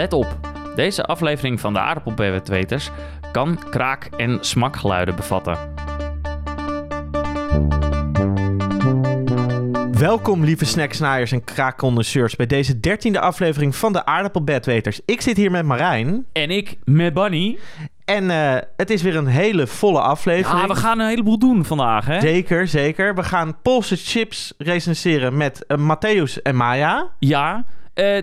Let op, deze aflevering van de aardappelbewetweters kan kraak- en smakgeluiden bevatten. Welkom lieve snacksnaaiers en kraakconnoisseurs bij deze dertiende aflevering van de aardappelbedweters. Ik zit hier met Marijn En ik met Bunny. en eh, het is weer een hele volle aflevering. Ja, we gaan een heleboel doen vandaag, hè? Zeker, zeker. We gaan Poolse chips recenseren met uh, Matthäus en Maya. Ja,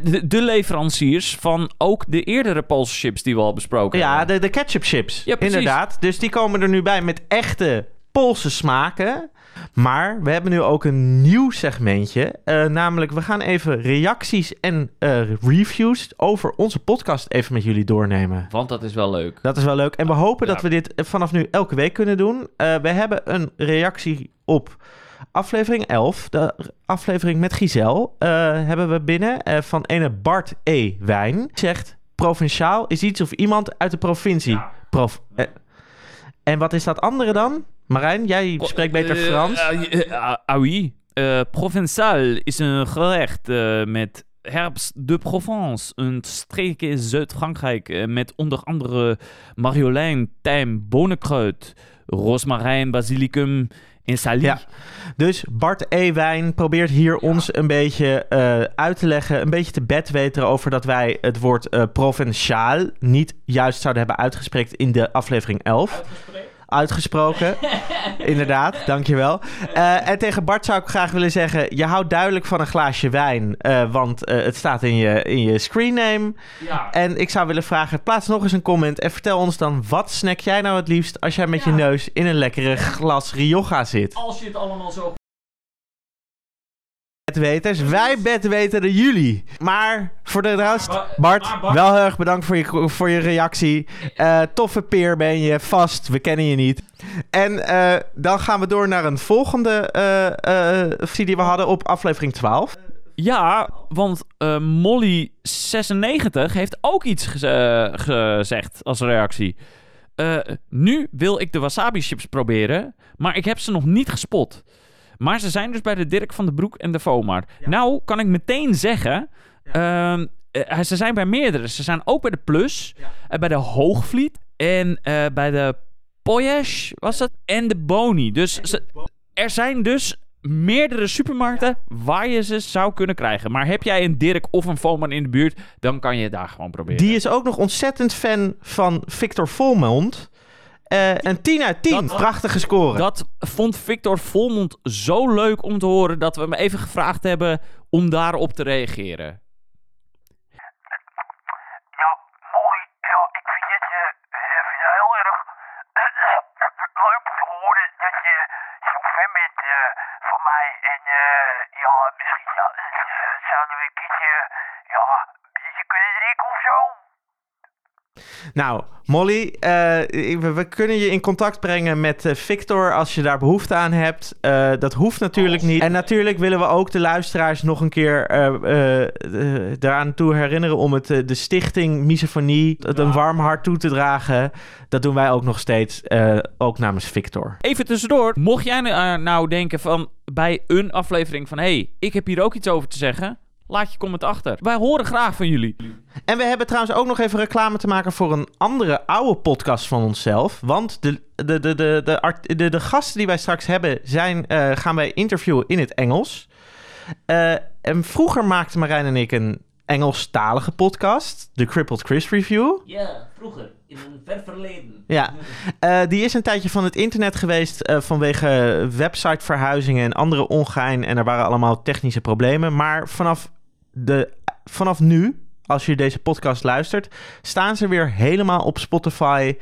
de, de leveranciers van ook de eerdere Poolse chips die we al besproken Ja, hebben. de, de ketchup chips. Ja, precies. Inderdaad. Dus die komen er nu bij met echte Poolse smaken. Maar we hebben nu ook een nieuw segmentje. Eh, namelijk, we gaan even reacties en eh, reviews over onze podcast even met jullie doornemen. Want dat is wel leuk. Dat is wel leuk. En we hopen Ja. dat we dit vanaf nu elke week kunnen doen. Eh, we hebben een reactie op aflevering 11. De aflevering met Giselle eh, hebben we binnen eh, van ene Bart E. Wijn. Zegt, provinciaal is iets of iemand uit de provincie. Prof eh, en wat is dat andere dan? Marijn, jij spreekt beter Frans. ah, ah oui. Provençal is een gerecht met herbst de Provence. Een streek in Zuid-Frankrijk met onder andere marjolein, tijm, bonenkruid, roosmarijn, basilicum en salie. Ja. Dus Bart E. Wijn probeert hier ons een beetje eh, uit te leggen, een beetje te bedweteren over dat wij het woord eh provinciaal niet juist zouden hebben uitgesproken in de aflevering 11. Uitgesproken, inderdaad, dankjewel. Eh en tegen Bart zou ik graag willen zeggen, je houdt duidelijk van een glaasje wijn, eh, want eh, het staat in je, in je screenname. Ja. En ik zou willen vragen, plaats nog eens een comment en vertel ons dan, wat snack jij nou het liefst als jij met je neus in een lekkere glas Rioja zit? Als je het allemaal zo... bedweters. Wij bedweteren jullie. Maar voor de rest, Bart, wel heel erg bedankt voor je, voor je reactie. Eh, toffe peer ben je, vast. We kennen je niet. En eh, dan gaan we door naar een volgende eh eh, versie die we hadden op aflevering 12. Ja, want eh, Molly96 heeft ook iets geze- gezegd als reactie. Eh, nu wil ik de wasabi chips proberen, maar ik heb ze nog niet gespot. Maar ze zijn dus bij de Dirk van den Broek en de Vomar. Nou, kan ik meteen zeggen, ehm, eh, ze zijn bij meerdere. Ze zijn ook bij de Plus, eh, bij de Hoogvliet en eh, bij de Poyesh, was dat? En de Boni. Dus ze, er zijn dus meerdere supermarkten waar je ze zou kunnen krijgen. Maar heb jij een Dirk of een Voman in de buurt, dan kan je het daar gewoon proberen. Die is ook nog ontzettend fan van Victor Volmond. Eh een 10 uit 10. Dat- Prachtige score. Dat vond Victor Volmond zo leuk om te horen dat we hem even gevraagd hebben om daarop te reageren. Ja, mooi. Ja, ik vind het, eh, eh, heel erg leuk om te horen dat je zo'n fan bent van mij. En eh, ja, misschien ja, eh, zouden we een keertje ja, een biertje kunnen drinken of zo. Nou, Molly, eh, we, kunnen je in contact brengen met eh, Victor als je daar behoefte aan hebt. Eh, dat hoeft natuurlijk niet. En natuurlijk willen we ook de luisteraars nog een keer eh, daaraan toe herinneren om het, de stichting Misofonie het een warm hart toe te dragen. Dat doen wij ook nog steeds, ook namens Victor. Even tussendoor, mocht jij eh, nou denken van bij een aflevering van hé, hey, ik heb hier ook iets over te zeggen, laat je comment achter. Wij horen graag van jullie. En we hebben trouwens ook nog even reclame te maken voor een andere oude podcast van onszelf. Want de, de, de, de, de, art- de, de gasten die wij straks hebben, zijn, eh, gaan wij interviewen in het Engels. Eh, en vroeger maakten Marijn en ik een Engelstalige podcast, de Crippled Chris Review. Ja, vroeger, in een ver verleden. Ja, Eh, die is een tijdje van het internet geweest eh, vanwege websiteverhuizingen en andere ongein. En er waren allemaal technische problemen. Maar vanaf, de, vanaf nu, als je deze podcast luistert, staan ze weer helemaal op Spotify,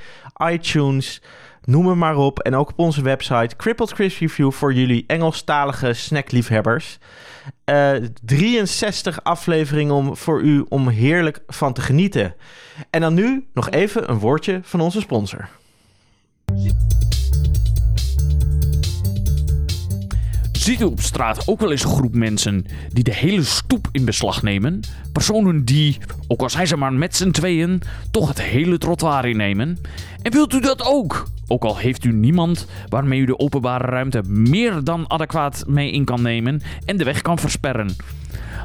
iTunes, noem het maar op. En ook op onze website, Crippled Chris Review voor jullie Engelstalige snackliefhebbers. Eh 63 afleveringen om, voor u om heerlijk van te genieten. En dan nu nog even een woordje van onze sponsor. Ziet u op straat ook wel eens een groep mensen die de hele stoep in beslag nemen? Personen die, ook al zijn ze maar met z'n tweeën, toch het hele trottoir innemen? En wilt u dat ook? Ook al heeft u niemand waarmee u de openbare ruimte meer dan adequaat mee in kan nemen en de weg kan versperren.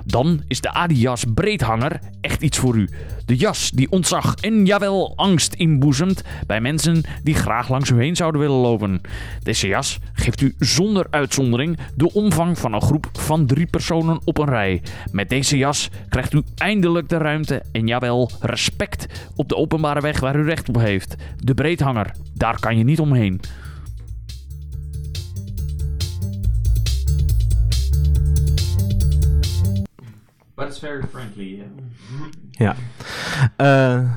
Dan is de Adidas breedhanger echt iets voor u. De jas die ontzag en jawel angst inboezemt bij mensen die graag langs u heen zouden willen lopen. Deze jas geeft u zonder uitzondering de omvang van een groep van drie personen op een rij. Met deze jas krijgt u eindelijk de ruimte en jawel respect op de openbare weg waar u recht op heeft. De breedhanger, daar kan je niet omheen. But it's very friendly. Yeah. Uh,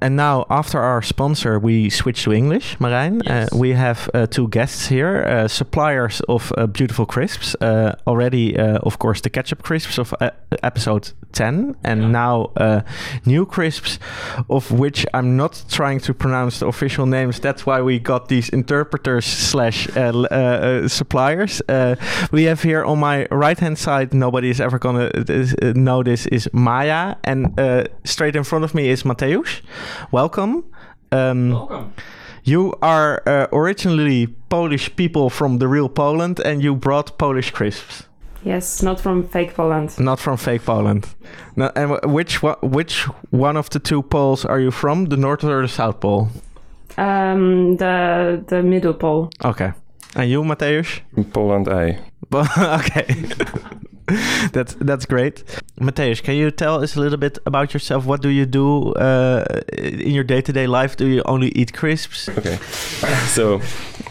and now, after our sponsor, we switch to English, Marijn. Yes. Uh, we have uh, two guests here, uh, suppliers of uh, beautiful crisps. Uh, already, uh, of course, the ketchup crisps of uh, episode 10. And Yeah. now, uh, new crisps, of which I'm not trying to pronounce the official names. That's why we got these interpreters slash uh, uh, uh, suppliers. Uh, we have here on my right hand side, nobody is ever going to know this, is Maja. And uh, straight in front of me is Mateusz. Welcome. Um, Welcome. you are uh, originally Polish people from the real Poland, and you brought Polish crisps, Yes, not from fake Poland. not from fake Poland. No, and which one, which one of the two poles are you from, the North or the South Pole? Um, the the middle pole. Okay. And you, Mateusz? Poland A. okay. that's that's great. Mateusz, can you tell us a little bit about yourself? What do you do uh, in your day-to-day life? Do you only eat crisps? Okay. so,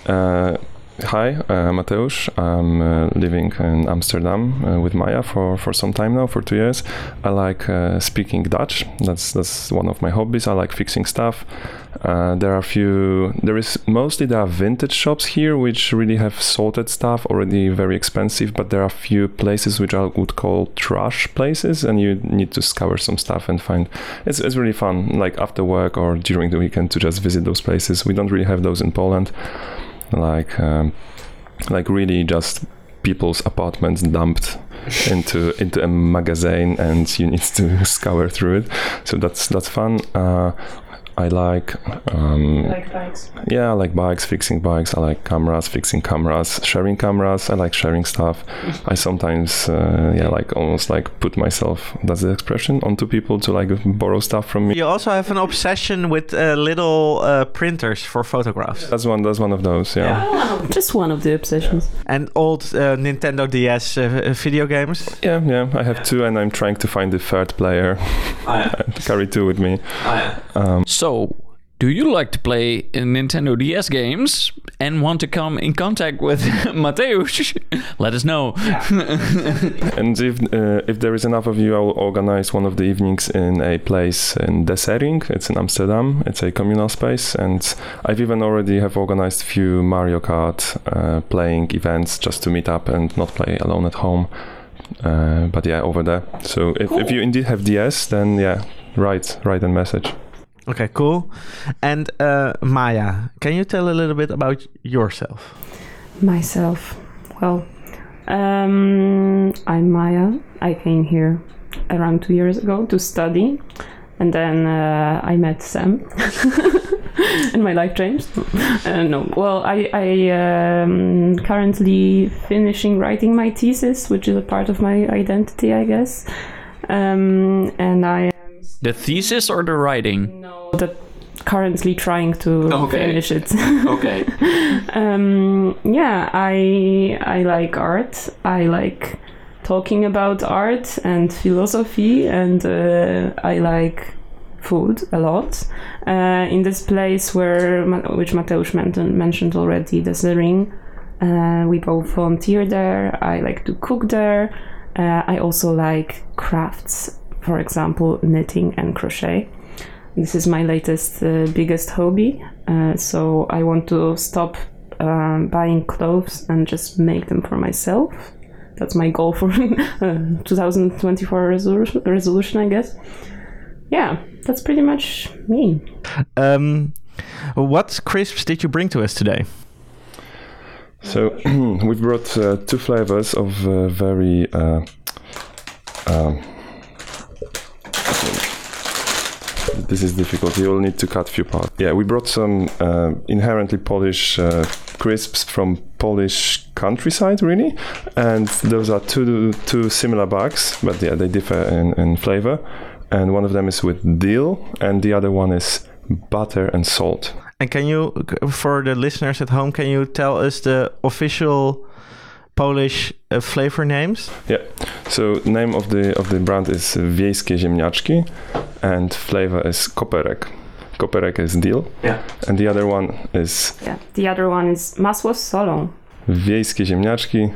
uh, hi, uh, Mateusz. I'm uh, living in Amsterdam uh, with Maja for, for some time now, for two years. I like uh, speaking Dutch. That's that's one of my hobbies. I like fixing stuff. Uh, there are a few. There is mostly there are vintage shops here which really have sorted stuff already very expensive, but there are a few places which I would call trash places, and you need to scour some stuff and find. It's it's really fun, like after work or during the weekend to just visit those places. We don't really have those in Poland, like um, like really just people's apartments dumped into into a magazine and you need to scour through it. So that's that's fun. Uh, I like um, Like bikes. yeah, I like bikes, fixing bikes. I like cameras, fixing cameras, sharing cameras. I like sharing stuff. I sometimes, uh, yeah, like almost like put myself, that's the expression, onto people to like borrow stuff from me. You also have an obsession with uh, little uh, printers for photographs That's one. That's one of those. Yeah. Oh, just one of the obsessions. and old uh, Nintendo DS uh, video games. yeah, yeah. I have two, and I'm trying to find the third player. I carry two with me. Um, So, do you like to play Nintendo DS games and want to come in contact with Mateusz? Let us know. And if uh, if there is enough of you, I will organize one of the evenings in a place in De Sering. It's in Amsterdam. It's a communal space, and I've even already have organized few Mario Kart uh, playing events just to meet up and not play alone at home. Uh, but yeah, over there. So if, if you indeed have DS, then yeah, write write a message. Okay, cool. And uh, Maja, can you tell a little bit about yourself? Myself. Well, um, I'm Maja. I came here around two years ago to study, and then uh, I met Sam, and my life changed. Uh, no, well, I I um, currently finishing writing my thesis, which is a part of my identity, I guess. Um, and I The thesis or the writing? know that currently trying to Okay. finish it. Okay. um, yeah, I I like art. I like talking about art and philosophy, and uh, I like food a lot. Uh, in this place where which Mateusz mentioned, mentioned already, the Sering, uh, we both volunteer there. I like to cook there. Uh, I also like crafts, for example, knitting and crochet. This is my latest, uh, biggest hobby. Uh, so I want to stop um, buying clothes and just make them for myself. That's my goal for uh, 2024 resolution, resolution, I guess. Yeah, that's pretty much me. Um, what crisps did you bring to us today? So we've brought uh, two flavors of uh, very. Uh, um, this is difficult. You will need to cut few parts. Yeah, we brought some uh, inherently Polish uh, crisps from Polish countryside, really. And those are two two similar bags, but yeah, they differ in, in flavor. And one of them is with dill, and the other one is butter and salt. And can you, for the listeners at home, can you tell us the official Polish uh, flavor names? Yeah. So name of the of the brand is Wiejskie Ziemniaczki, and flavor is koperek. Koperek is deal. Yeah. and the other one is Yeah. The other one is masło z solą. Wiejskie Ziemniaczki.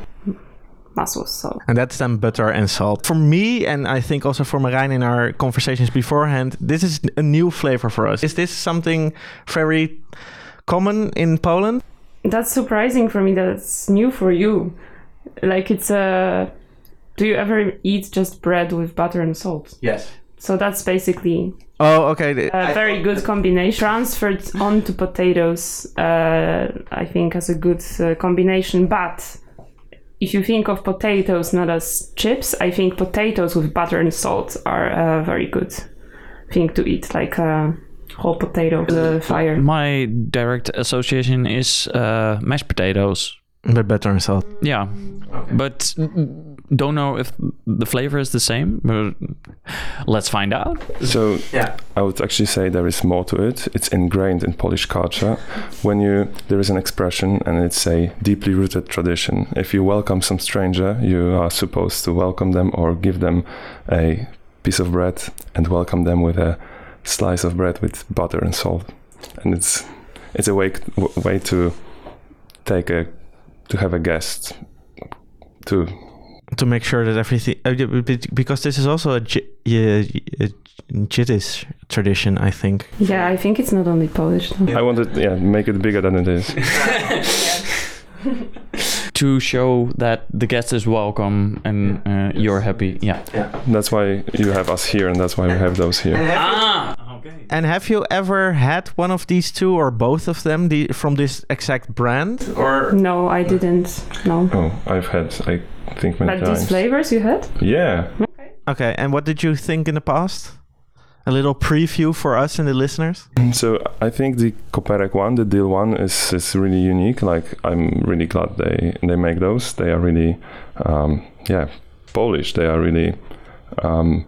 Masło z solą. And that's then butter and salt. For me, and I think also for Marijn in our conversations beforehand, this is a new flavor for us. Is this something very common in Poland? That's surprising for me that it's new for you. Like it's a. Do you ever eat just bread with butter and salt? Yes. So that's basically Oh, okay. a very good combination. Transferred onto potatoes, uh, I think, as a good uh, combination. But if you think of potatoes not as chips, I think potatoes with butter and salt are a very good thing to eat, like a whole potato on the fire. My direct association is uh, mashed potatoes. With butter and salt. Yeah, but don't know if the flavor is the same. But let's find out. So Yeah. I would actually say there is more to it. It's ingrained in Polish culture. When you there is an expression and it's a deeply rooted tradition. If you welcome some stranger, you are supposed to welcome them or give them a piece of bread and welcome them with a slice of bread with butter and salt. And it's it's a way way to take a to have a guest to To make sure that everything, uh, yeah, be- because this is also a, Ji- yeah, a Yiddish tradition, I think. Yeah, I think it's not only Polish. though. I wanted yeah make it bigger than it is. To show that the guest is welcome and uh, you're happy. Yeah. Yeah. That's why you have us here, and that's why we have those here. Ah, okay. And have you ever had one of these two or both of them the, from this exact brand? Or No, I didn't. No. Oh, I've had, I think, many But times. these flavors you had? Yeah. okay, and what did you think in the past? A little preview for us and the listeners. So I think the Koperek one, the Deal one, is is really unique. Like I'm really glad they they make those. They are really, um, yeah, Polish. They are really. Um,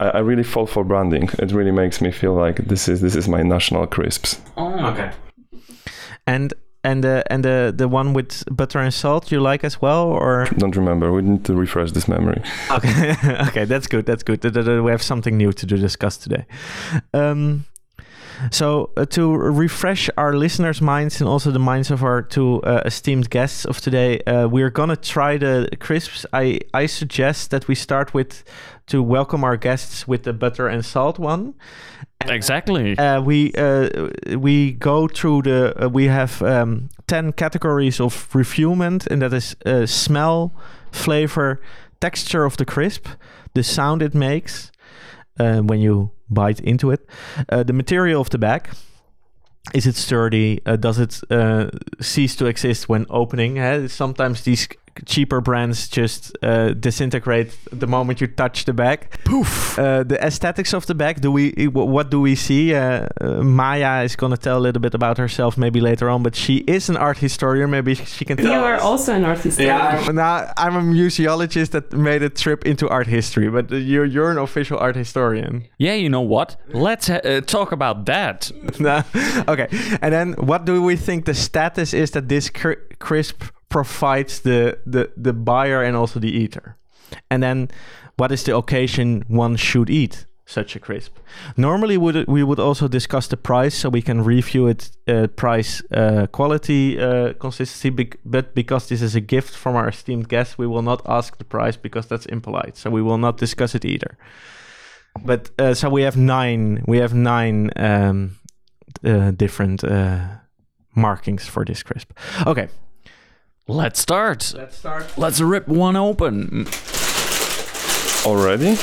I, I really fall for branding. It really makes me feel like this is this is my national crisps. Oh, okay. And and the and the the one with butter and salt you like as well, or Don't remember. We need to refresh this memory. okay, okay, that's good. That's good. We have something new to discuss today. Um, so uh, to refresh our listeners' minds and also the minds of our two uh, esteemed guests of today, uh, we're gonna try the crisps. I I suggest that we start with to welcome our guests with the butter and salt one. Exactly. Uh, we uh, we go through the uh, we have um, 10 categories of refuelment and that is uh, smell flavor texture of the crisp the sound it makes uh, when you bite into it. Uh, the material of the bag is it sturdy? Uh, does it uh, cease to exist when opening? Sometimes these cheaper brands just uh, disintegrate the moment you touch the bag poof uh, the aesthetics of the bag do we what do we see uh, uh, maja is going to tell a little bit about herself maybe later on but she is an art historian maybe she can You are us. also an artist. I'm, now, I'm a museologist that made a trip into art history, but you're you're an official art historian. Yeah, you know what? Let's uh, uh, talk about that. Okay, and then what do we think the status is that this cr- crisp provides the, the the buyer and also the eater? And then what is the occasion one should eat such a crisp? Normally, would we would also discuss the price so we can review it uh, price, uh, quality, uh, consistency. But because this is a gift from our esteemed guest, we will not ask the price because that's impolite. So we will not discuss it either. But uh, so we have nine. We have nine um, uh, different uh, markings for this crisp. Okay, Let's start. let's start. Let's rip one open. already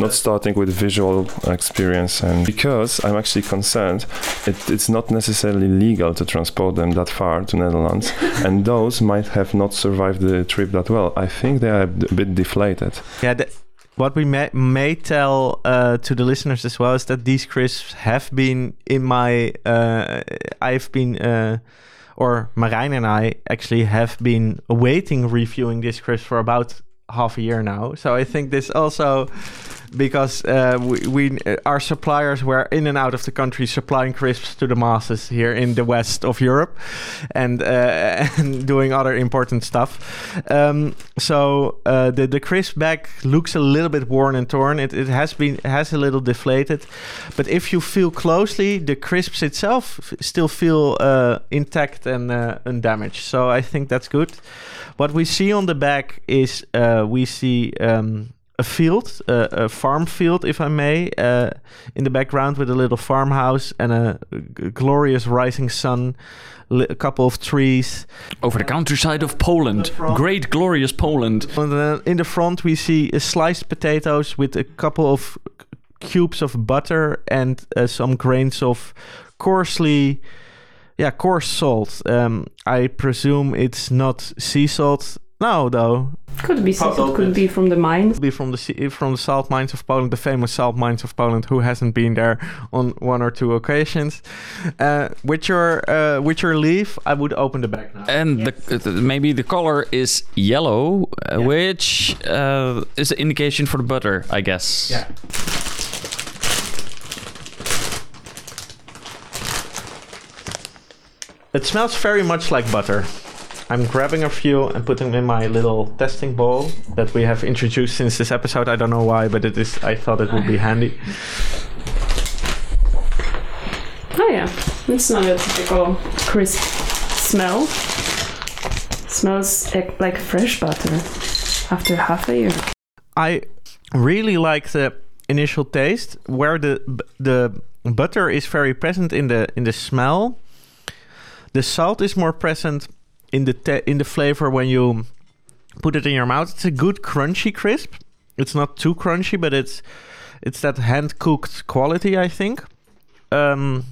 not starting with visual experience and because i'm actually concerned it, it's not necessarily legal to transport them that far to netherlands and those might have not survived the trip that well i think they are a bit deflated Yeah, the, what we may, may tell uh, to the listeners as well is that these crisps have been in my. Uh, I've been uh, or Marijn and I actually have been awaiting reviewing this crisp for about half a year now. So I think this also because uh, we, we uh, our suppliers were in and out of the country supplying crisps to the masses here in the west of Europe, and uh, and doing other important stuff. Um, so uh, the the crisp bag looks a little bit worn and torn. It it has been has a little deflated, but if you feel closely, the crisps itself still feel uh, intact and undamaged. So I think that's good. What we see on the back is we see. Um, a field, uh, a farm field, if I may, uh, in the background with a little farmhouse and a g- glorious rising sun, li- a couple of trees. Over the countryside of Poland. Great, glorious Poland. And then in the front, we see uh, sliced potatoes with a couple of cubes of butter and uh, some grains of coarsely, yeah, coarse salt. Um, I presume it's not sea salt. No, though. Could be Pop salt, open. could be from the mines. be from the sea, from the salt mines of Poland, the famous salt mines of Poland. Who hasn't been there on one or two occasions? Uh, with your uh, with your leaf, I would open the bag now. And the, the, maybe the color is yellow, uh, Yeah. which uh, is an indication for the butter, I guess. Yeah. It smells very much like butter. I'm grabbing a few and putting them in my little testing bowl that we have introduced since this episode. I don't know why, but it is. I thought it would be handy. Oh yeah, it's not a typical crisp smell. Smells ec- like fresh butter after half a year. I really like the initial taste where the the butter is very present in the in the smell. The salt is more present in the te- in the flavor when you put it in your mouth. It's a good crunchy crisp. It's not too crunchy, but it's it's that hand cooked quality. I think. Um,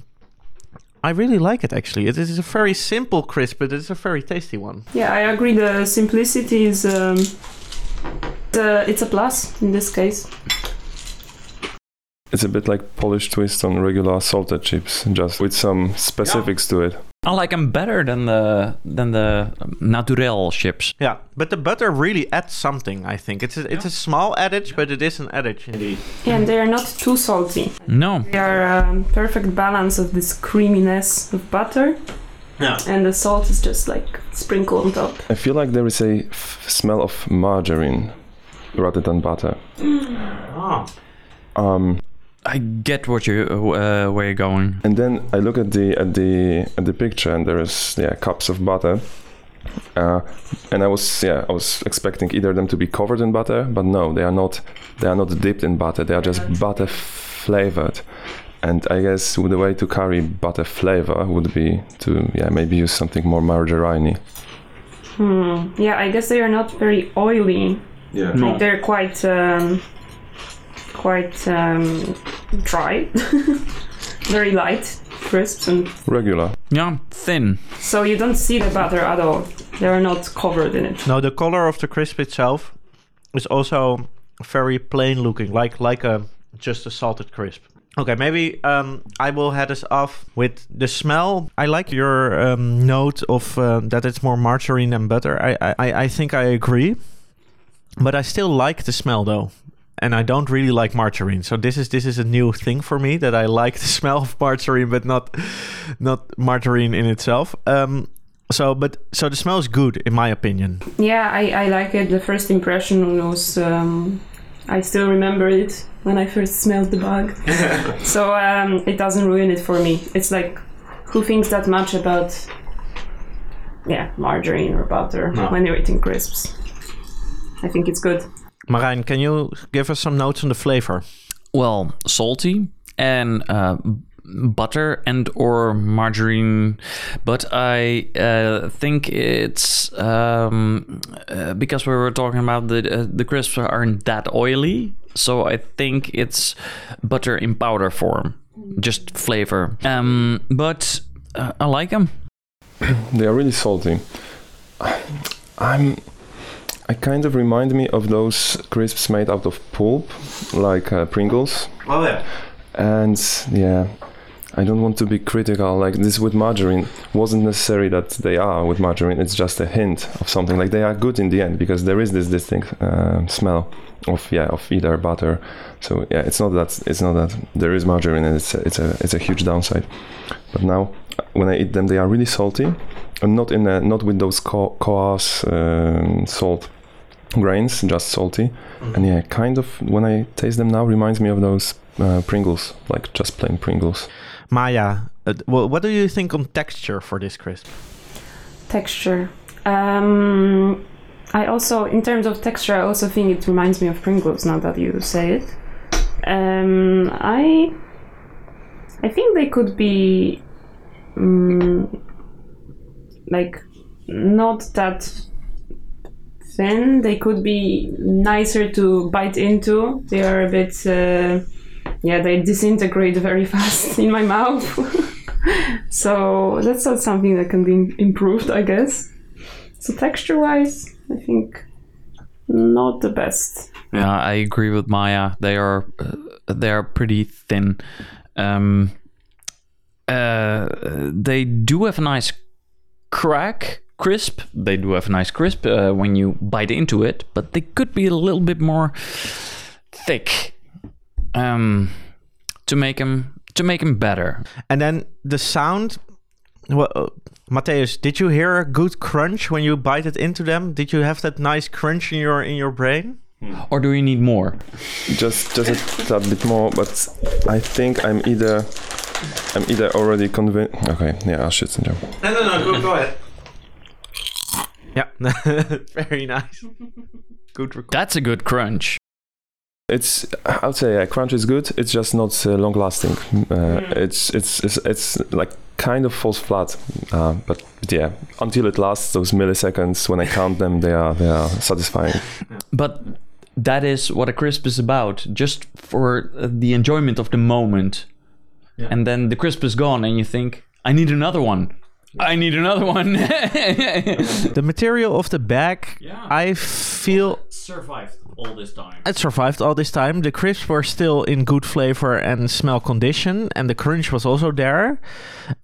I really like it actually. It is a very simple crisp, but it's a very tasty one. Yeah, I agree. The simplicity is um, the it's a plus in this case. It's a bit like Polish twist on regular salted chips, just with some specifics to it. I like them better than the than the naturel chips. Yeah, but the butter really adds something. I think it's a, it's a small adage, but it is an adage indeed. And they are not too salty. No. They are um, perfect balance of this creaminess of butter, Yeah. and the salt is just like sprinkled on top. I feel like there is a f- smell of margarine rather than butter. Oh. Um, I get what you uh, where you're going. and then I look at the at the at the picture, and there is yeah cups of butter. Uh, and I was yeah I was expecting either them to be covered in butter, but no, they are not. They are not dipped in butter. They are just butter flavored. And I guess the way to carry butter flavor would be to yeah maybe use something more margarine. Hmm. Yeah, I guess they are not very oily. Yeah. Like they're quite um, quite um, dry, very light, crisp and Regular. Yeah, thin. so you don't see the butter at all. They are not covered in it. No, the color of the crisp itself is also very plain looking, like like a just a salted crisp. Okay, maybe um, I will head us off with the smell. I like your um, note of uh, that it's more margarine than butter. I, I I think I agree, but I still like the smell though. And I don't really like margarine, so this is this is a new thing for me that I like the smell of margarine, but not not margarine in itself. Um, so, but so the smell is good in my opinion. Yeah, I, I like it. The first impression was um, I still remember it when I first smelled the bug. so um, it doesn't ruin it for me. It's like who thinks that much about yeah margarine or butter No. when you're eating crisps? I think it's good. Marijn, can you give us some notes on the flavor? Well, salty and uh, butter and or margarine, but I uh, think it's um, uh, because we were talking about the uh, the crisps aren't that oily, so I think it's butter in powder form, just flavor. Um, but uh, I like them. They are really salty. I'm. I kind of remind me of those crisps made out of pulp, like uh, Pringles. Oh yeah. And yeah, I don't want to be critical. Like this with margarine wasn't necessary that they are with margarine. It's just a hint of something. Like they are good in the end because there is this distinct uh, smell of yeah of either butter. So yeah, it's not that it's not that there is margarine and it's a, it's a it's a huge downside. But now when I eat them, they are really salty, and not in a, not with those co- coarse um, salt grains, just salty. And yeah, kind of when I taste them now, reminds me of those uh, Pringles, like just plain Pringles. Maja, uh, well, what do you think on texture for this crisp? Texture. Um, I also, in terms of texture, I also think it reminds me of Pringles. Now that you say it, um, I, I think they could be, um, like, not that thin. They could be nicer to bite into. They are a bit, uh, yeah, they disintegrate very fast in my mouth. so that's not something that can be improved, I guess. So texture wise, I think not the best. Yeah, I agree with Maja. They are uh, they are pretty thin. Um, uh, they do have a nice crack, crisp. They do have a nice crisp uh, when you bite into it, but they could be a little bit more thick um, to make them to make them better. And then the sound. Well, uh, Mateusz, did you hear a good crunch when you bite it into them? Did you have that nice crunch in your in your brain? Or do you need more? Just just a tad bit more, but I think I'm either I'm either already convinced. Okay, yeah, I'll shit syndrome. No, no, no. Go, go ahead. Yeah, very nice. Good record. That's a good crunch. It's I would say yeah, crunch is good. It's just not uh, long lasting. Uh, it's, it's it's it's like kind of falls flat. Uh, but yeah, until it lasts those milliseconds, when I count them, they are they are satisfying. But that is what a crisp is about, just for uh, the enjoyment of the moment. Yeah. And then the crisp is gone, and you think, I need another one. I need another one. The material of the bag, Yeah. I feel it survived all this time. it survived all this time. The crisps were still in good flavor and smell condition, and the crunch was also there.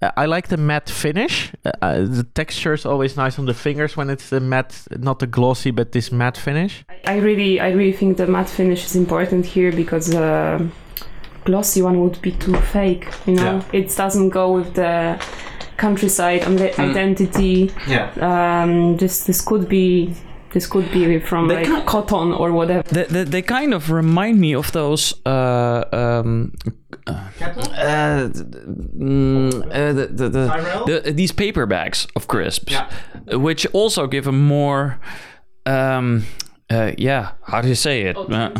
Uh, I like the matte finish. Uh, uh, the texture is always nice on the fingers when it's the matte, not the glossy, but this matte finish. I really, I really think the matte finish is important here because the glossy one would be too fake. You know, it doesn't go with the countryside and the identity. Yeah. Um, this this could be this could be from They like can't- cotton or whatever. They, they, they kind of remind me of those uh, um, uh, uh, mm, uh, the, the, the, the, these paper bags of crisps, which also give a more um, uh, yeah, how do you say it? Uh,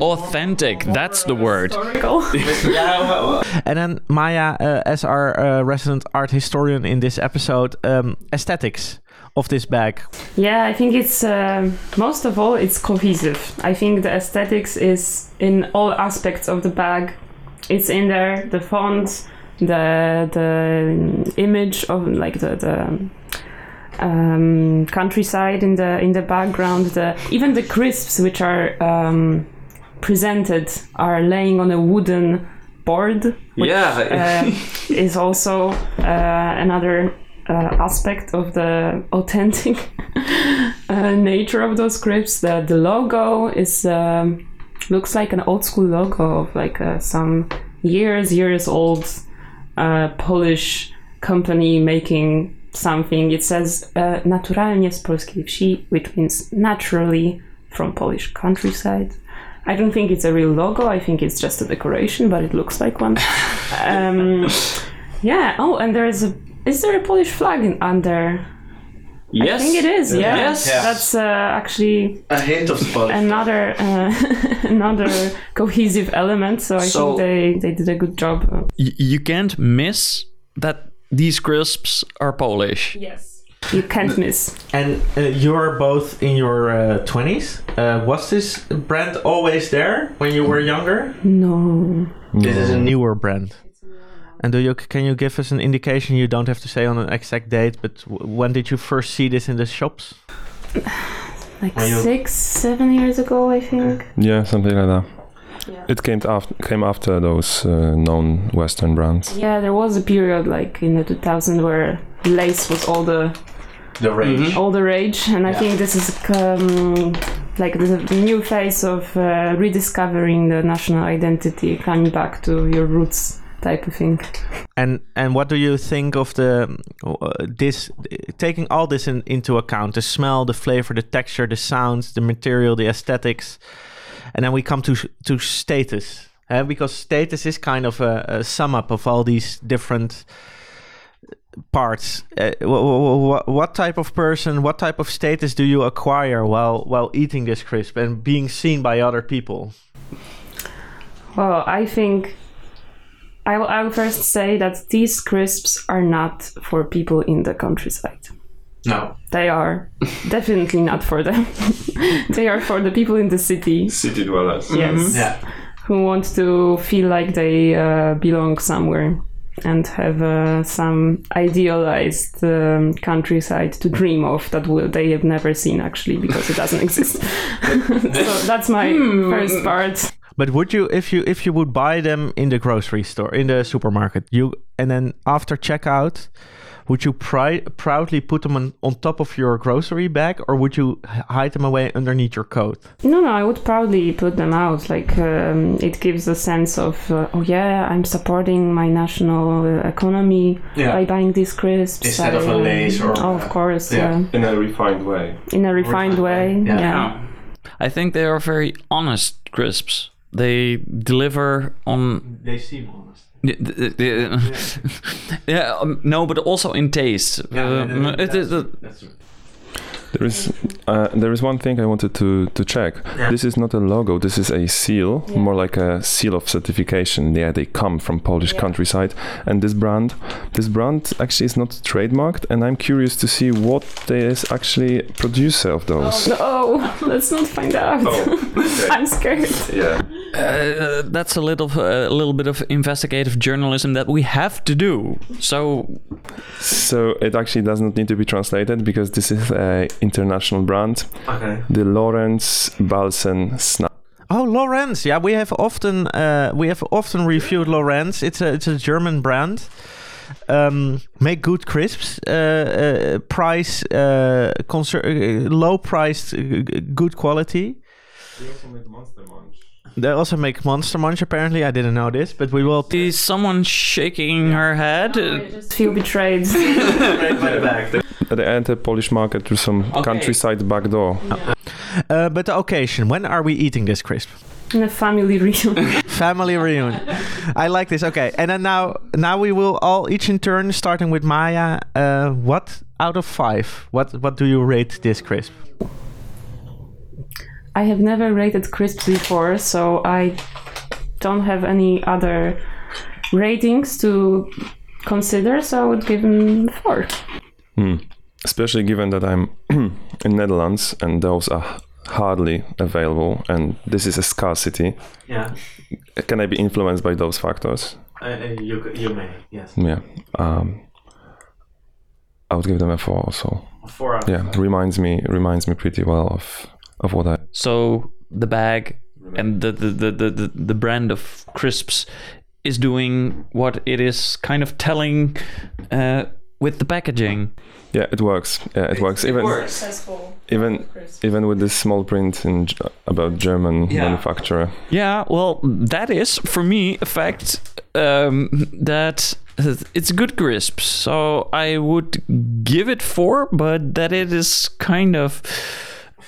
authentic. That's the word. And then Maja, uh, as our uh, resident art historian in this episode, um, aesthetics of this bag. Yeah, I think it's uh, most of all it's cohesive. I think the aesthetics is in all aspects of the bag. It's in there, the font, the the image of like the the um, countryside in the in the background. The even the crisps which are um, presented are laying on a wooden board. which, Yeah. uh, is also uh, another uh, aspect of the authentic uh, nature of those crisps. The the logo is um, looks like an old school logo of like uh, some years years old uh, Polish company making something. It says uh, naturalnie z polskiej wsi, which means naturally from Polish countryside. I don't think it's a real logo. I think it's just a decoration, but it looks like one. um, yeah. Oh, and there is a. Is there a Polish flag in, under? Yes. I think it is. Yeah. Yes. That's uh, actually A hint of Polish. another uh, another cohesive element. So I So- think they they did a good job. Y- you can't miss that these crisps are Polish. Yes. You can't miss. And uh, you're both in your uh, 20s. Uh, was this brand always there when you were younger? No. This is a newer brand. And do you can you give us an indication? You don't have to say on an exact date, but w- when did you first see this in the shops? Like six, seven years ago, I think. Yeah, something like that. It came after came after those uh, known Western brands. Yeah, there was a period like in the 2000s where Lay's was all the The rage. all the rage, and I think this is um, like the, the new phase of uh, rediscovering the national identity, coming back to your roots type of thing. And and what do you think of the uh, this taking all this in, into account the smell, the flavor, the texture, the sounds, the material, the aesthetics, and then we come to to status, eh? because status is kind of a, a sum up of all these different parts. Uh, what, what type of person, what type of status do you acquire while while eating this crisp and being seen by other people? Well, I think I will, I will first say that these crisps are not for people in the countryside. No. They are definitely not for them. they are for the people in the city. City dwellers. Yes. Yeah. Who want to feel like they uh, belong somewhere and have uh, some idealized um, countryside to dream of that will, they have never seen actually because it doesn't exist. so that's my first part. But would you, if you if you would buy them in the grocery store, in the supermarket, you and then after checkout, would you pri- proudly put them on, on top of your grocery bag, or would you hide them away underneath your coat? No, no, I would proudly put them out. Like um, it gives a sense of, uh, oh yeah, I'm supporting my national uh, economy Yeah. by buying these crisps. Instead of a I, Lay's or- oh, of course, Yeah. yeah. In a refined way. in a refined way. Yeah. Yeah. I think they are very honest crisps. They deliver on They seem honest. Yeah, um, no, but also in taste. Uh, it is uh, There is uh, there is one thing I wanted to to check. Yeah. This is not a logo. This is a seal, more like a seal of certification. Yeah, they come from Polish Yeah. countryside, and this brand, this brand actually is not trademarked. And I'm curious to see what there is actually producer of those. No, let's not find out. Oh, I'm scared. Yeah. uh, that's a little a little bit of investigative journalism that we have to do. So So it actually does not need to be translated because this is a international brand, Okay. the Lorenz Bahlsen Snap. Oh, Lorenz. Yeah, we have often uh, we have often reviewed Lorenz. It's a it's a German brand. Um, make good crisps. Uh, uh, price uh, conser- uh, low priced, uh, good quality. They also make Monster Munch. Apparently, I didn't know this, but we will. is someone shaking her head? I just feel betrayed. They enter Polish market through some Okay. countryside back door. Uh, but the occasion. When are we eating this crisp? In a family reunion. Family reunion. I like this. Okay, and then now now we will all each in turn, starting with Maja. Uh, what out of five? What what do you rate this crisp? I have never rated crisps before, so I don't have any other ratings to consider, so I would give them four. Hmm. Especially given that I'm in Netherlands and those are hardly available, and this is a scarcity. Yeah, Can I be influenced by those factors? you you may yes. Yeah. Um, I would give them a four also. Four out. Yeah, reminds me reminds me pretty well of of what I. So the bag and the the, the, the, the the brand of crisps is doing what it is kind of telling uh, with the packaging. Yeah, it works. Yeah, it, works. Even Successful. even even with this small print in about German Yeah. manufacturer. Yeah, well, that is for me a fact um, that it's good crisps. So I would give it four, but that it is kind of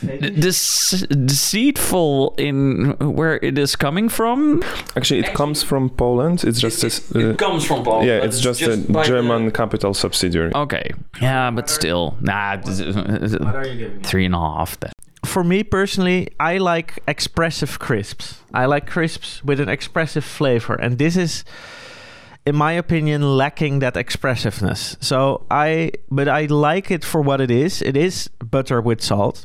dece- deceitful in where it is coming from. Actually, it comes from Poland. It's just this. Uh, comes from Poland. yeah, it's just, a German capital subsidiary. Okay. Yeah, but still, nah. Three and a half. Then. For me personally, I like expressive crisps. I like crisps with an expressive flavor, and this is, in my opinion, lacking that expressiveness. So I, but I like it for what it is. It is butter with salt.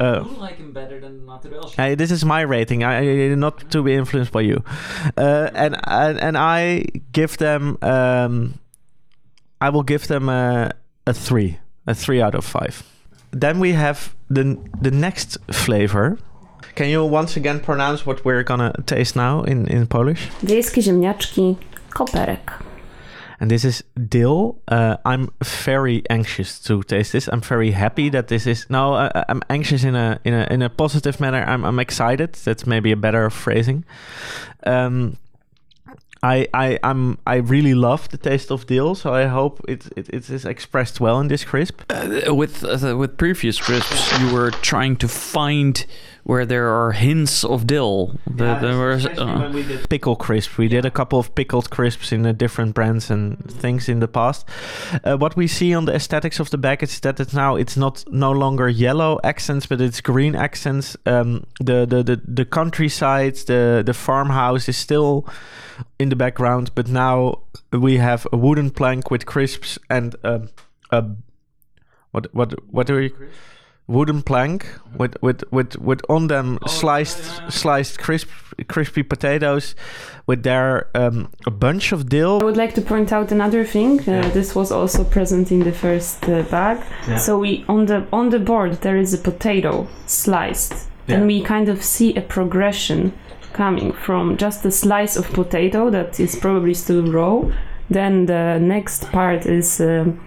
Uh, like him better than Naturel. Hey, this is my rating. I, I not to be influenced by you, uh, and, and and I give them. Um, I will give them a, a three, a three out of five. Then we have the the next flavor. Can you once again pronounce what we're gonna taste now in, in Polish? Wiejskie ziemniaczki, koperek. And this is dill. Uh, I'm very anxious to taste this. I'm very happy that this is. No, uh, I'm anxious in a in a in a positive manner. I'm I'm excited. That's maybe a better phrasing. Um, I I I'm I really love the taste of dill, so I hope it it, it is expressed well in this crisp. Uh, with uh, with previous crisps, you were trying to find where there are hints of dill. The- there was, uh, we did pickle crisp. We did a couple of pickled crisps in the different brands and things in the past. Uh, what we see on the aesthetics of the bag is that it's now it's not no longer yellow accents, but it's green accents. Um, the, the the the countryside, the the farmhouse is still in the background, but now we have a wooden plank with crisps and um, a what what what do we wooden plank with with with with on them sliced sliced crisp crispy potatoes with their um, a bunch of dill I would like to point out another thing. Uh, Yeah. This was also present in the first uh, bag. Yeah. So we on the on the board there is a potato sliced, Yeah. and we kind of see a progression coming from just a slice of potato that is probably still raw. Then the next part is um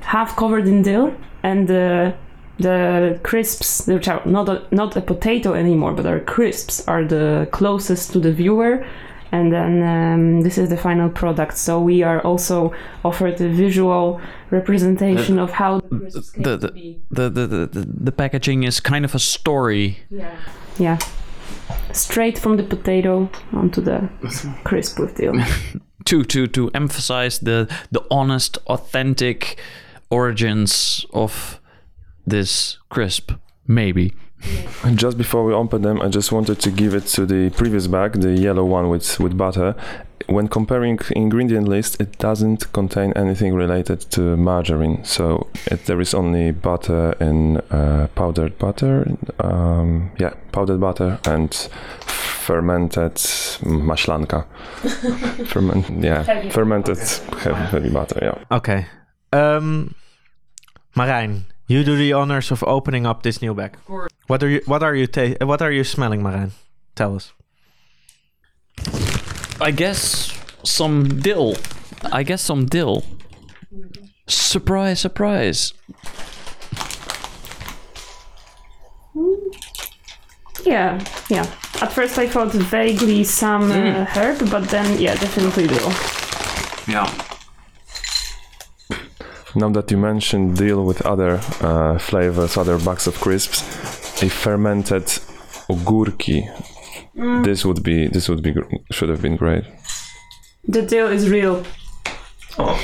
half covered in dill, and the the crisps, which are not a, not a potato anymore, but are crisps, are the closest to the viewer and then um, this is the final product. So we are also offered a visual representation of how the the- the- the, the, the, the, the packaging is kind of a story. Yeah, Yeah. straight from the potato onto the crisp with dill. to to to emphasize the the honest, authentic origins of this crisp. Maybe. And just before we open them, I just wanted to give it to the previous bag, the yellow one with, with butter. When comparing ingredient list, it doesn't contain anything related to margarine. So it, there is only butter and uh, powdered butter. Um, yeah, powdered butter and fermented maślanka. Ferment, yeah, fermented heavy, heavy butter. Yeah. Okay. Um, Marijn, you do the honors of opening up this new bag. What are you What are you ta- What are you smelling, Marijn? Tell us. I guess some dill. I guess some dill. Surprise, surprise. Yeah, yeah. At first I thought vaguely some uh, herb, but then yeah, definitely dill. Yeah. Now that you mentioned deal with other uh, flavors, other bags of crisps, a fermented ogórki. This would be this would be should have been great. The deal is real. Oh.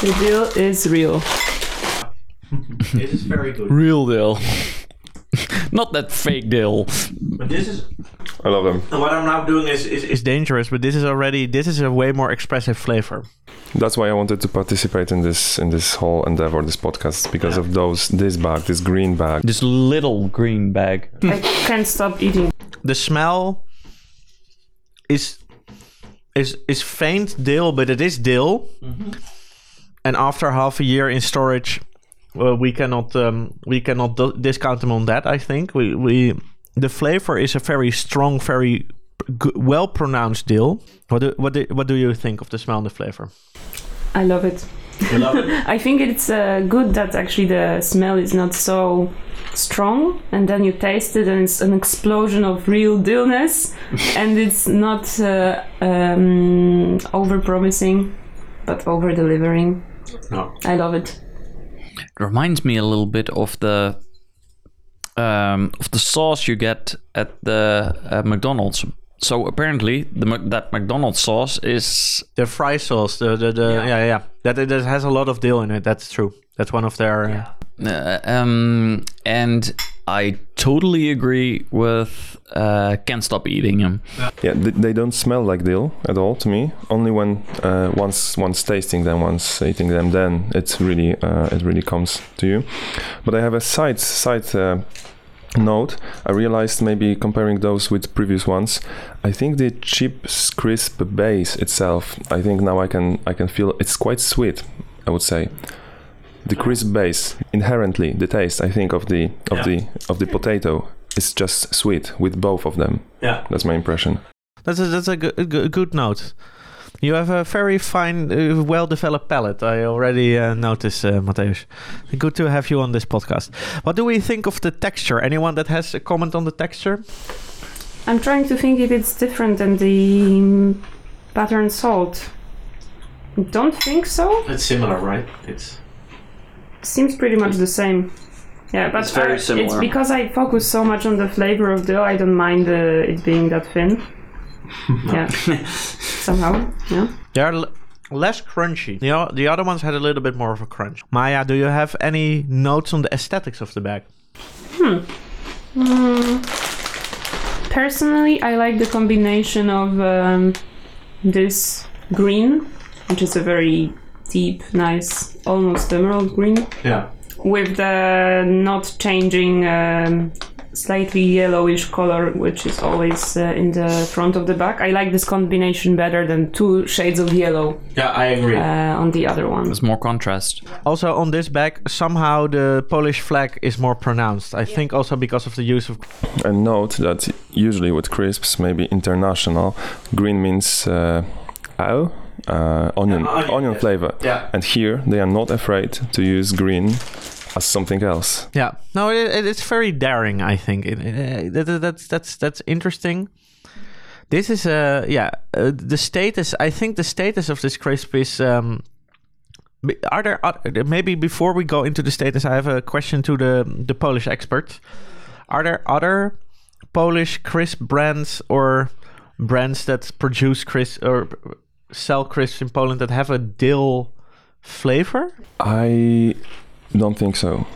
The deal is real. This is very good. Real dill. Not that fake dill. But this is I love them. what I'm now doing is, is is dangerous. But this is already this is a way more expressive flavor. That's why I wanted to participate in this in this whole endeavor, this podcast, because of those this bag, this green bag. This little green bag. I can't stop eating. The smell is is is faint dill, but it is dill. Mm-hmm. And after half a year in storage, well, we cannot um, we cannot d- discount them on that. I think we we the flavor is a very strong, very g- well pronounced deal. What do, what do, what do you think of the smell and the flavor? I love it. Love it. I think it's uh, good that actually the smell is not so strong, and then you taste it, and it's an explosion of real dillness, and it's not uh, um, over promising, but over delivering. No. I love it. Reminds me a little bit of the um, of the sauce you get at the uh, McDonald's. So apparently, the that McDonald's sauce is The fry sauce, the the, the yeah. yeah that that has a lot of dill in it. That's true. That's one of their. Uh, uh, um, and I totally agree with uh, can't stop eating them. Yeah, they, they don't smell like dill at all to me. Only when uh, once once tasting them, once eating them, then it's really uh, it really comes to you. But I have a side side uh, note. I realized maybe comparing those with previous ones, I think the cheap crisp base itself. I think now I can I can feel it's quite sweet. I would say. The crisp base inherently the taste I think of the of the of the potato is just sweet with both of them. Yeah. That's my impression. That's a, that's a, good, good- good note. You have a very fine, uh, well-developed palate. I already uh, noticed, uh, Mateusz. Good to have you on this podcast. What do we think of the texture? Anyone that has a comment on the texture? I'm trying to think if it's different than the um, butter and salt. Don't think so. It's similar, right? It's Seems pretty much the same. Yeah, but It's very I- It's because I focus so much on the flavor of dill. I don't mind uh, it being that thin. yeah, somehow. Yeah. they are l- less crunchy. The, o- the other ones had a little bit more of a crunch. Maja, do you have any notes on the aesthetics of the bag? Hmm. Personally, I like the combination of um, this green, which is a very deep, nice, almost emerald green, Yeah. with the not changing, um, slightly yellowish color, which is always uh, in the front of the back. I like this combination better than two shades of yellow Yeah, I agree. uh, on the other one. There's more contrast. Also, on this bag, somehow the Polish flag is more pronounced. I think also because of the use of. And note that usually with crisps, maybe international, green means uh, au, uh, onion, Yeah, onion, onion yes. flavor. Yeah. And here they are not afraid to use green as something else. Yeah. No, it, it- it's very daring. I think it, it- that- that- that's that's that's interesting. This is uh yeah uh, the status. I think the status of this crisp is. Um, are there oth- maybe before we go into the status, I have a question to the the Polish expert. Are there other Polish crisp brands or brands that produce crisp or sell crisps in Poland that have a dill flavor? I don't think so.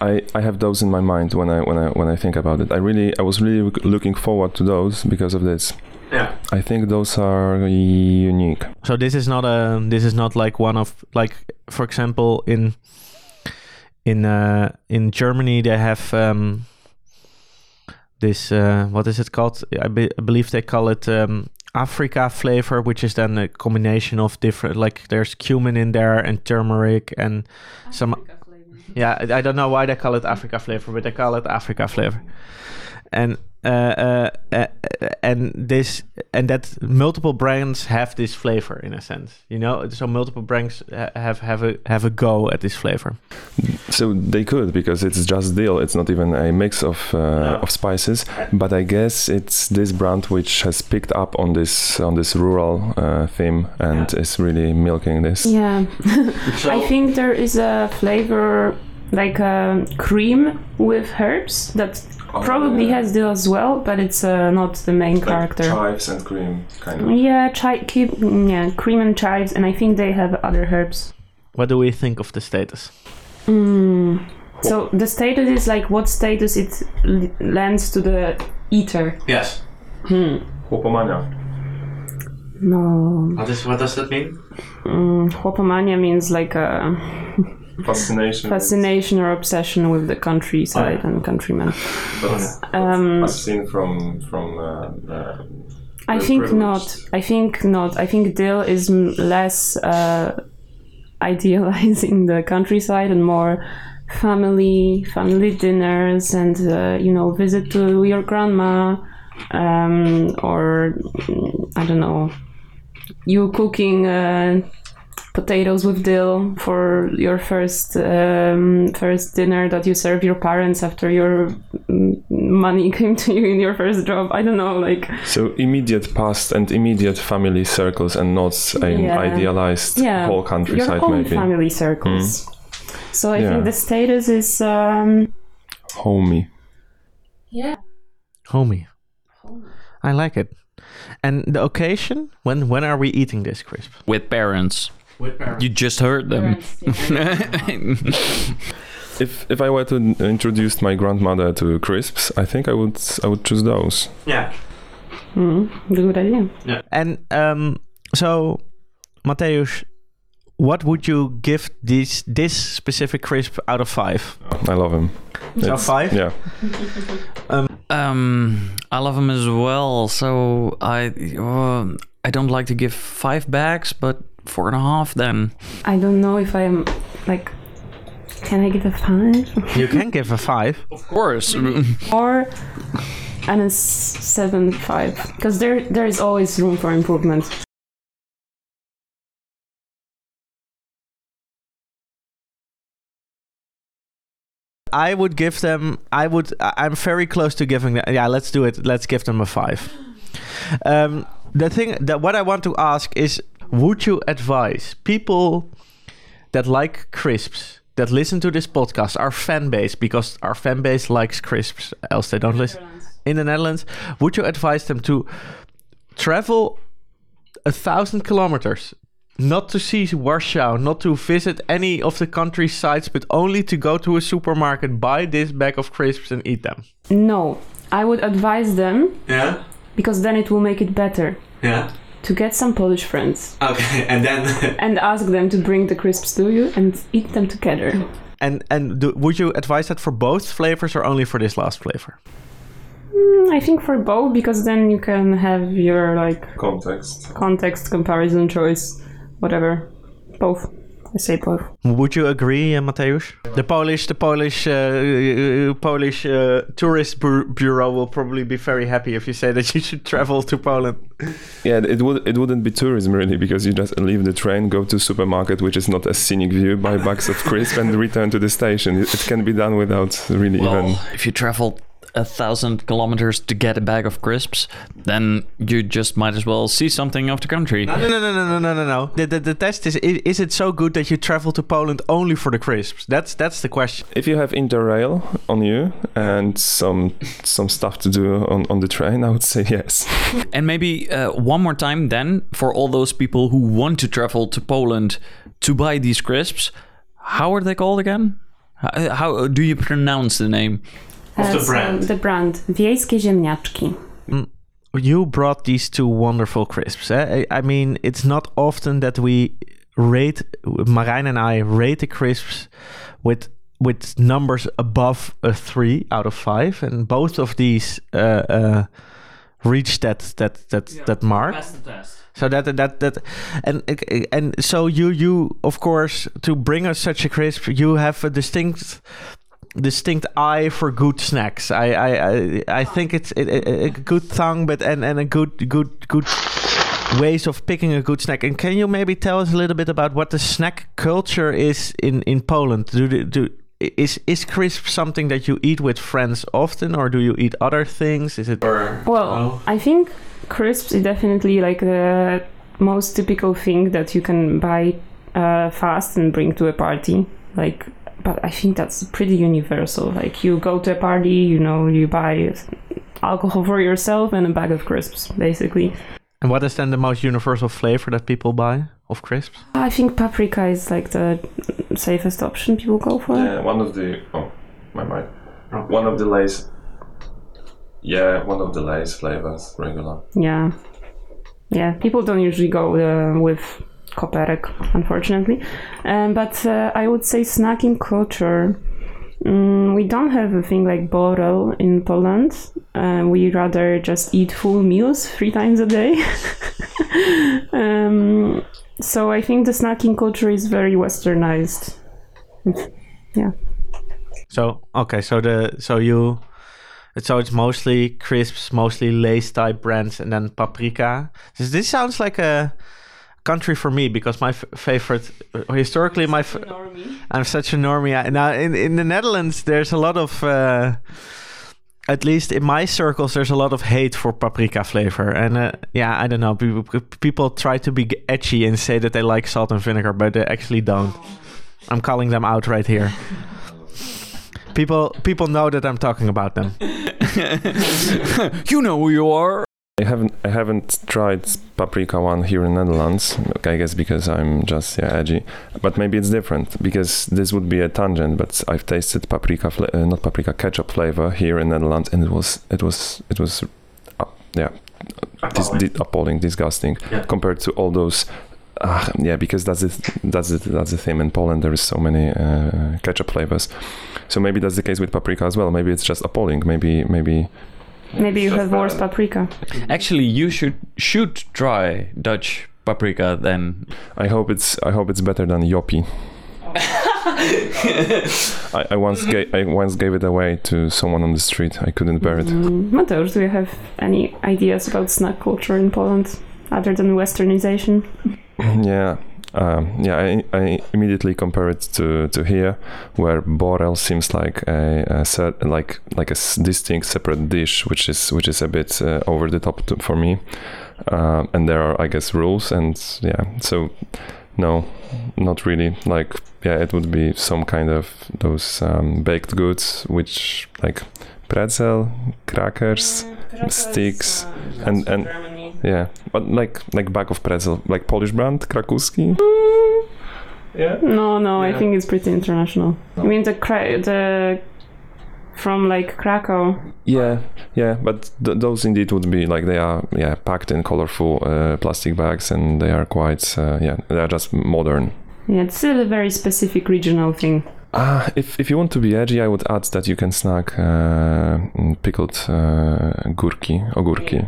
I, I have those in my mind when I when I when I think about it. I really I was really looking forward to those because of this. Yeah. I think those are unique. So this is not a this is not like one of like for example in in uh in Germany they have um this uh what is it called I, be, I believe they call it um Africa flavor which is then a combination of different like there's cumin in there and turmeric and some yeah I, I don't know why they call it Africa flavor but they call it Africa flavor. And uh, uh, uh, and this and that multiple brands have this flavor in a sense you know so multiple brands have have a have a go at this flavor So they could because it's just dill. It's not even a mix of uh, of spices. But I guess it's this brand which has picked up on this on this rural uh, theme and is really milking this. Yeah, I think there is a flavor like a cream with herbs that probably has dill as well, but it's uh, not the main character. chives and cream, kind of. Yeah, chi- keep, yeah, cream and chives, and I think they have other herbs. what do we think of the status Mm. So the status is like what status it l- lends to the eater. yes Hmm. Chłopomania. No, what is what does that mean mm, chłopomania means like a Fascination. fascination or obsession with the countryside and countrymen. Um, seen from from uh, uh, I think privileged. not. I think not. I think Dill is m- less uh, idealizing the countryside and more family, family dinners, and uh, you know, visit to your grandma, um, or mm, I don't know, you cooking uh, potatoes with dill for your first um, first dinner that you serve your parents after your mm, money came to you in your first job. I don't know, like. so immediate past and immediate family circles and not an Yeah. idealized yeah, whole countryside your own maybe. Hmm. family circles. So I Yeah. think the status is um, Homey. yeah. homie I like it and the occasion when when are we eating this crisp With parents. You just heard them. If if I were to introduce my grandmother to crisps, I think I would I would choose those. yeah Mm, good idea. Yeah. And um, so, Mateusz, what would you give this this specific crisp out of five? I love him. So five? Yeah. Um, I love him as well. So I, uh, I don't like to give five bags, but four and a half. Then I don't know if I am like Can I give a five? You can give a five. Of course. or and a s- seven five because there there is always room for improvement. I would give them. I would. I- I'm very close to giving them. Yeah, let's do it. Let's give them a five. Um, the thing that what I want to ask is, would you advise people that like crisps that listen to this podcast, our fan base, because our fan base likes crisps, else they don't listen in the Netherlands. Would you advise them to travel a thousand kilometers not to see Warsaw, not to visit any of the country sites, but only to go to a supermarket, buy this bag of crisps and eat them. No, I would advise them Yeah, because then it will make it better yeah. To get some Polish friends Okay, and then and ask them to bring the crisps to you and eat them together. and and do, would you advise that for both flavors or only for this last flavor? Mm, I think for both because then you can have your like Context. context comparison choice, whatever. Both. I say both. Would you agree, uh, Mateusz? The Polish, the Polish, uh, uh, Polish uh, tourist bu- bureau will probably be very happy if you say that you should travel to Poland. Yeah, it would it wouldn't be tourism really because you just leave the train, go to supermarket, which is not a scenic view, buy bags of crisp, and return to the station. It, it can be done without really even. Well, if you travel a thousand kilometers to get a bag of crisps, then you just might as well see something of the country. No, no, no, no, no, no, no, no. The, the, the test is, is: is it so good that you travel to Poland only for the crisps? That's that's the question. If you have Interrail on you and some some stuff to do on, on the train, I would say yes. And maybe uh, one more time then for all those people who want to travel to Poland to buy these crisps. How are they called again? How, how do you pronounce the name? Of the Uh, brand. the brand. Wiejskie ziemniaczki. You brought these two wonderful crisps. Eh? I I mean, it's not often that we rate Marijn and I rate the crisps with with numbers above a three out of five, and both of these uh, uh, reached that that that that mark. So that that that and and so you you of course to bring us such a crisp, you have a distinct distinct eye for good snacks. I I I, I think it's a, a, good tongue, but and and a good good good ways of picking a good snack. And can you maybe tell us a little bit about what the snack culture is in in Poland? Do do is is crisp something that you eat with friends often, or do you eat other things? Is it Well. I think crisps is definitely like the most typical thing that you can buy uh, fast and bring to a party. Like, but I think that's pretty universal. Like, you go to a party, you know, you buy alcohol for yourself and a bag of crisps, basically. and what is then the most universal flavor that people buy of crisps? I think paprika is like the safest option people go for. Yeah, one of the oh my mind. One of the Lay's. Yeah, one of the Lay's flavors regular. Yeah. Yeah, people don't usually go uh, with koperek, unfortunately. Um, but uh, I would say snacking culture. Mm, we don't have a thing like borrel in Poland. Uh, we rather just eat full meals three times a day. um, so I think the snacking culture is very westernized. Yeah. So okay, so the so you so it's mostly crisps, mostly Lay's type brands, and then paprika. This, this sounds like a country for me because my f- favorite historically my f- I'm such a normie. I- Now in in the Netherlands, there's a lot of. Uh, at least in my circles, there's a lot of hate for paprika flavor, and uh, yeah, I don't know. People, people try to be edgy and say that they like salt and vinegar, but they actually don't. I'm calling them out right here. People people know that I'm talking about them. you know who you are. I haven't I haven't tried paprika one here in Netherlands. I guess because I'm just yeah edgy, but maybe it's different because this would be a tangent. But I've tasted paprika, fla- uh, not paprika, ketchup flavor here in Netherlands, and it was it was it was uh, yeah, dis- di- appalling, disgusting Yeah. compared to all those. Uh, yeah, because that's it. That's it. That's the thing. In Poland, there is so many uh, ketchup flavors, so maybe that's the case with paprika as well. Maybe it's just appalling. Maybe maybe Maybe you Just have worse paprika. Actually, you should should try Dutch paprika then. I hope it's I hope it's better than Yoppie. I, I once gave I once gave it away to someone on the street. I couldn't bear it. Mm, Mateusz, do you have any ideas about snack culture in Poland other than westernization? yeah. Um, yeah, I, I immediately compare it to, to here, where borrel seems like a, a set, like like a distinct separate dish, which is which is a bit uh, over the top to, for me. Uh, and there are, I guess, rules, and yeah, so no, not really. Like yeah, it would be some kind of those um, baked goods, which like pretzel, crackers, sticks, and and yeah, but like like bag of pretzel, like Polish brand, Krakowski. Yeah. No, no, I think it's pretty international. I mean the cra- the from like Krakow? Yeah, yeah, but th- those indeed would be like they are yeah packed in colorful uh, plastic bags and they are quite uh, yeah they are just modern. Yeah, it's still a very specific regional thing. Ah, if if you want to be edgy, I would add that you can snack uh, mm, pickled uh, gurki, ogórki.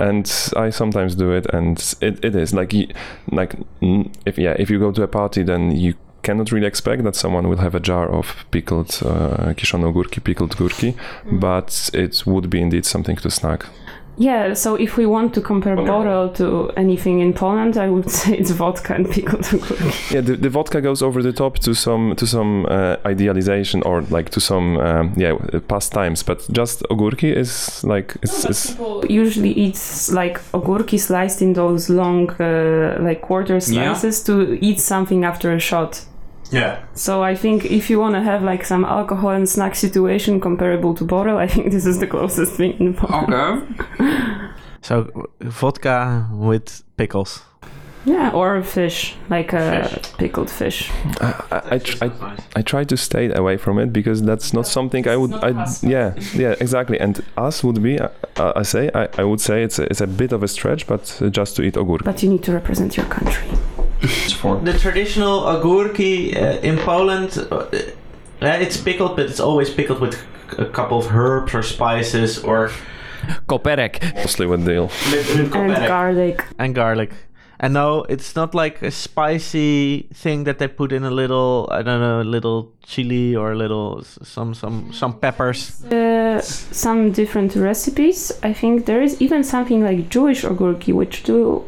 And I sometimes do it, and it, it is like like mm, if yeah if you go to a party, then you cannot really expect that someone will have a jar of pickled uh, pickled gurki, but it would be indeed something to snack. Yeah, so if we want to compare Borrel to anything in Poland, I would say it's vodka and pickled ogórki. Yeah, the, the vodka goes over the top to some to some uh, idealization or like to some um, yeah past times, but just ogórki is like it's, it's People usually eat like ogórki sliced in those long, uh, like quarter Yeah. slices to eat something after a shot. Yeah. So I think if you want to have like some alcohol and snack situation comparable to Borrel, I think this is the closest thing in Poland. Okay. So vodka with pickles. Yeah, or fish, like a pickled fish. I, I, I, tr- I, I try to stay away from it because that's not something I would I yeah yeah exactly and us would be uh, uh, I say I, I would say it's a, it's a bit of a stretch but uh, just to eat ogórki. But you need to represent your country. The traditional ogórki uh, in Poland, uh, uh, it's pickled, but it's always pickled with a couple of herbs or spices or Koperek. Mostly with dill. And garlic. and garlic. And no, it's not like a spicy thing that they put in a little, I don't know, a little chili or a little some some some peppers. Uh, some different recipes. I think there is even something like Jewish ogórki, which do,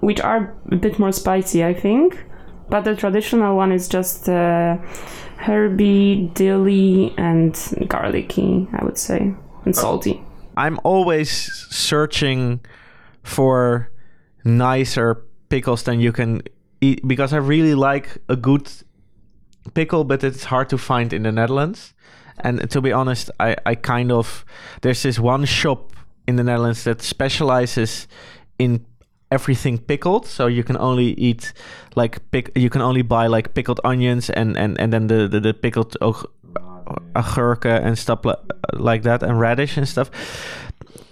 which are a bit more spicy. I think, but the traditional one is just uh, herby, dilly, and garlicky. I would say, and salty. I'm always searching for nicer pickles than you can eat because I really like a good pickle, but it's hard to find in the Netherlands. And to be honest, I, I kind of there's this one shop in the Netherlands that specializes in everything pickled so you can only eat like pick you can only buy like pickled onions and and and then the the, the pickled augurken and stuff li- like that and radish and stuff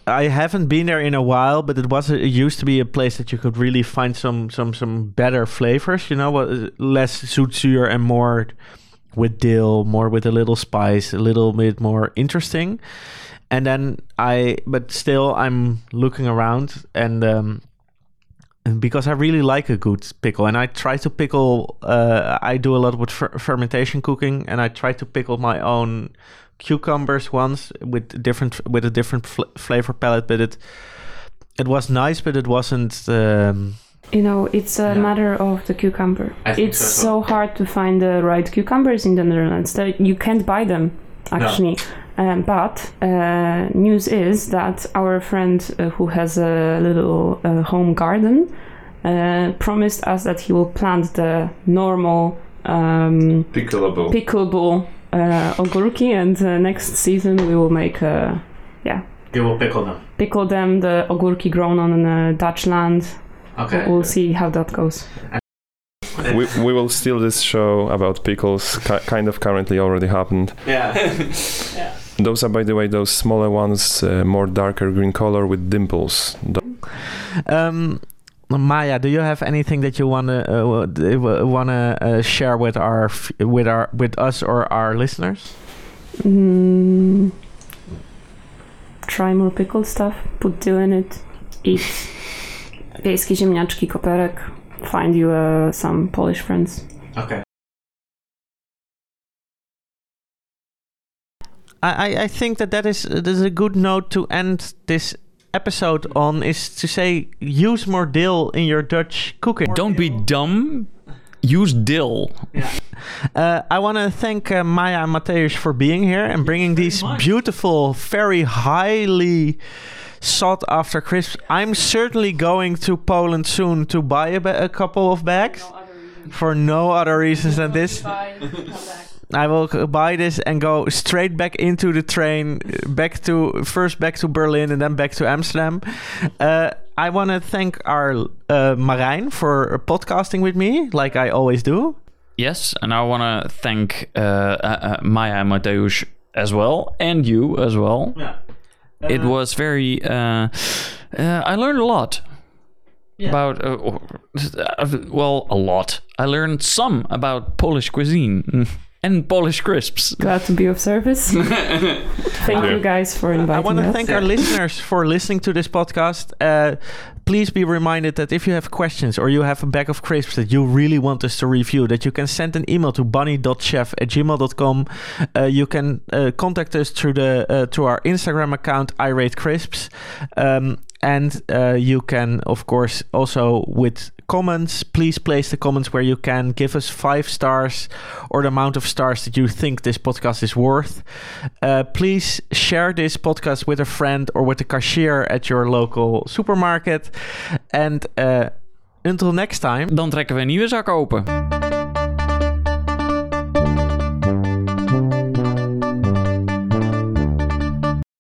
I haven't been there in a while, but it was it used to be a place that you could really find some some some better flavors. You know, less zoetzuur and more with dill, more with a little spice, a little bit more interesting. And then I, but still, I'm looking around and. Um, because I really like a good pickle, and I try to pickle. Uh, I do a lot with fer- fermentation cooking, and I try to pickle my own cucumbers once with different with a different fl- flavor palette. But it it was nice, but it wasn't. Um, You know, it's a Yeah. matter of the cucumber. It's so as so hard to find the right cucumbers in the Netherlands that you can't buy them, actually. Um, but uh, news is that our friend uh, who has a little uh, home garden uh, promised us that he will plant the normal um, Pickleable. pickleable uh, ogórki, and uh, next season we will make a you will pickle them. pickle them the ogórki grown on uh, Dutch land. Okay. We'll see how that goes. We, we will steal this show about pickles ki- kind of currently already happened Yeah. those are by the way those smaller ones uh, more darker green color with dimples Th- um, Maja, do you have anything that you wanna uh, wanna uh, share with our f- with our with us or our listeners? Mm, try more pickled stuff. Put dill in it. Eat wiejskie ziemniaczki, koperek find you uh, some Polish friends. Okay. I, I think that that is, that is a good note to end this episode on is to say use more dill in your Dutch cooking. Don't be dumb. Use dill. Yeah. Uh, I want to thank uh, Maja and Mateusz for being here and bringing these beautiful, very highly sought after crisps. I'm certainly going to Poland soon to buy a, ba- a couple of bags for no other reasons than this. I will buy this and go straight back into the train, back to first back to Berlin and then back to Amsterdam. Uh, I want to thank our uh, Marijn for podcasting with me, like I always do. Yes, and I want to thank uh, uh, uh, Maja and Mateusz as well, and you as well. It was very. Uh, uh, I learned a lot about. Uh, uh, well, a lot. I learned some about Polish cuisine and Polish crisps. Glad to be of service. Thank you guys for inviting us. I want to us. thank our listeners for listening to this podcast. Uh, please be reminded that if you have questions or you have a bag of crisps that you really want us to review, that you can send an email to bannie.cheff at gmail.com. Uh, you can uh, contact us through the uh, through our Instagram account, I rate crisps. Um, and uh, you can, of course, also with comments, please place the comments where you can. Give us five stars or the amount of stars that you think this podcast is worth. Uh, please share this podcast with a friend or with the cashier at your local supermarket. And uh, until next time. Dan trekken we een nieuwe zak open.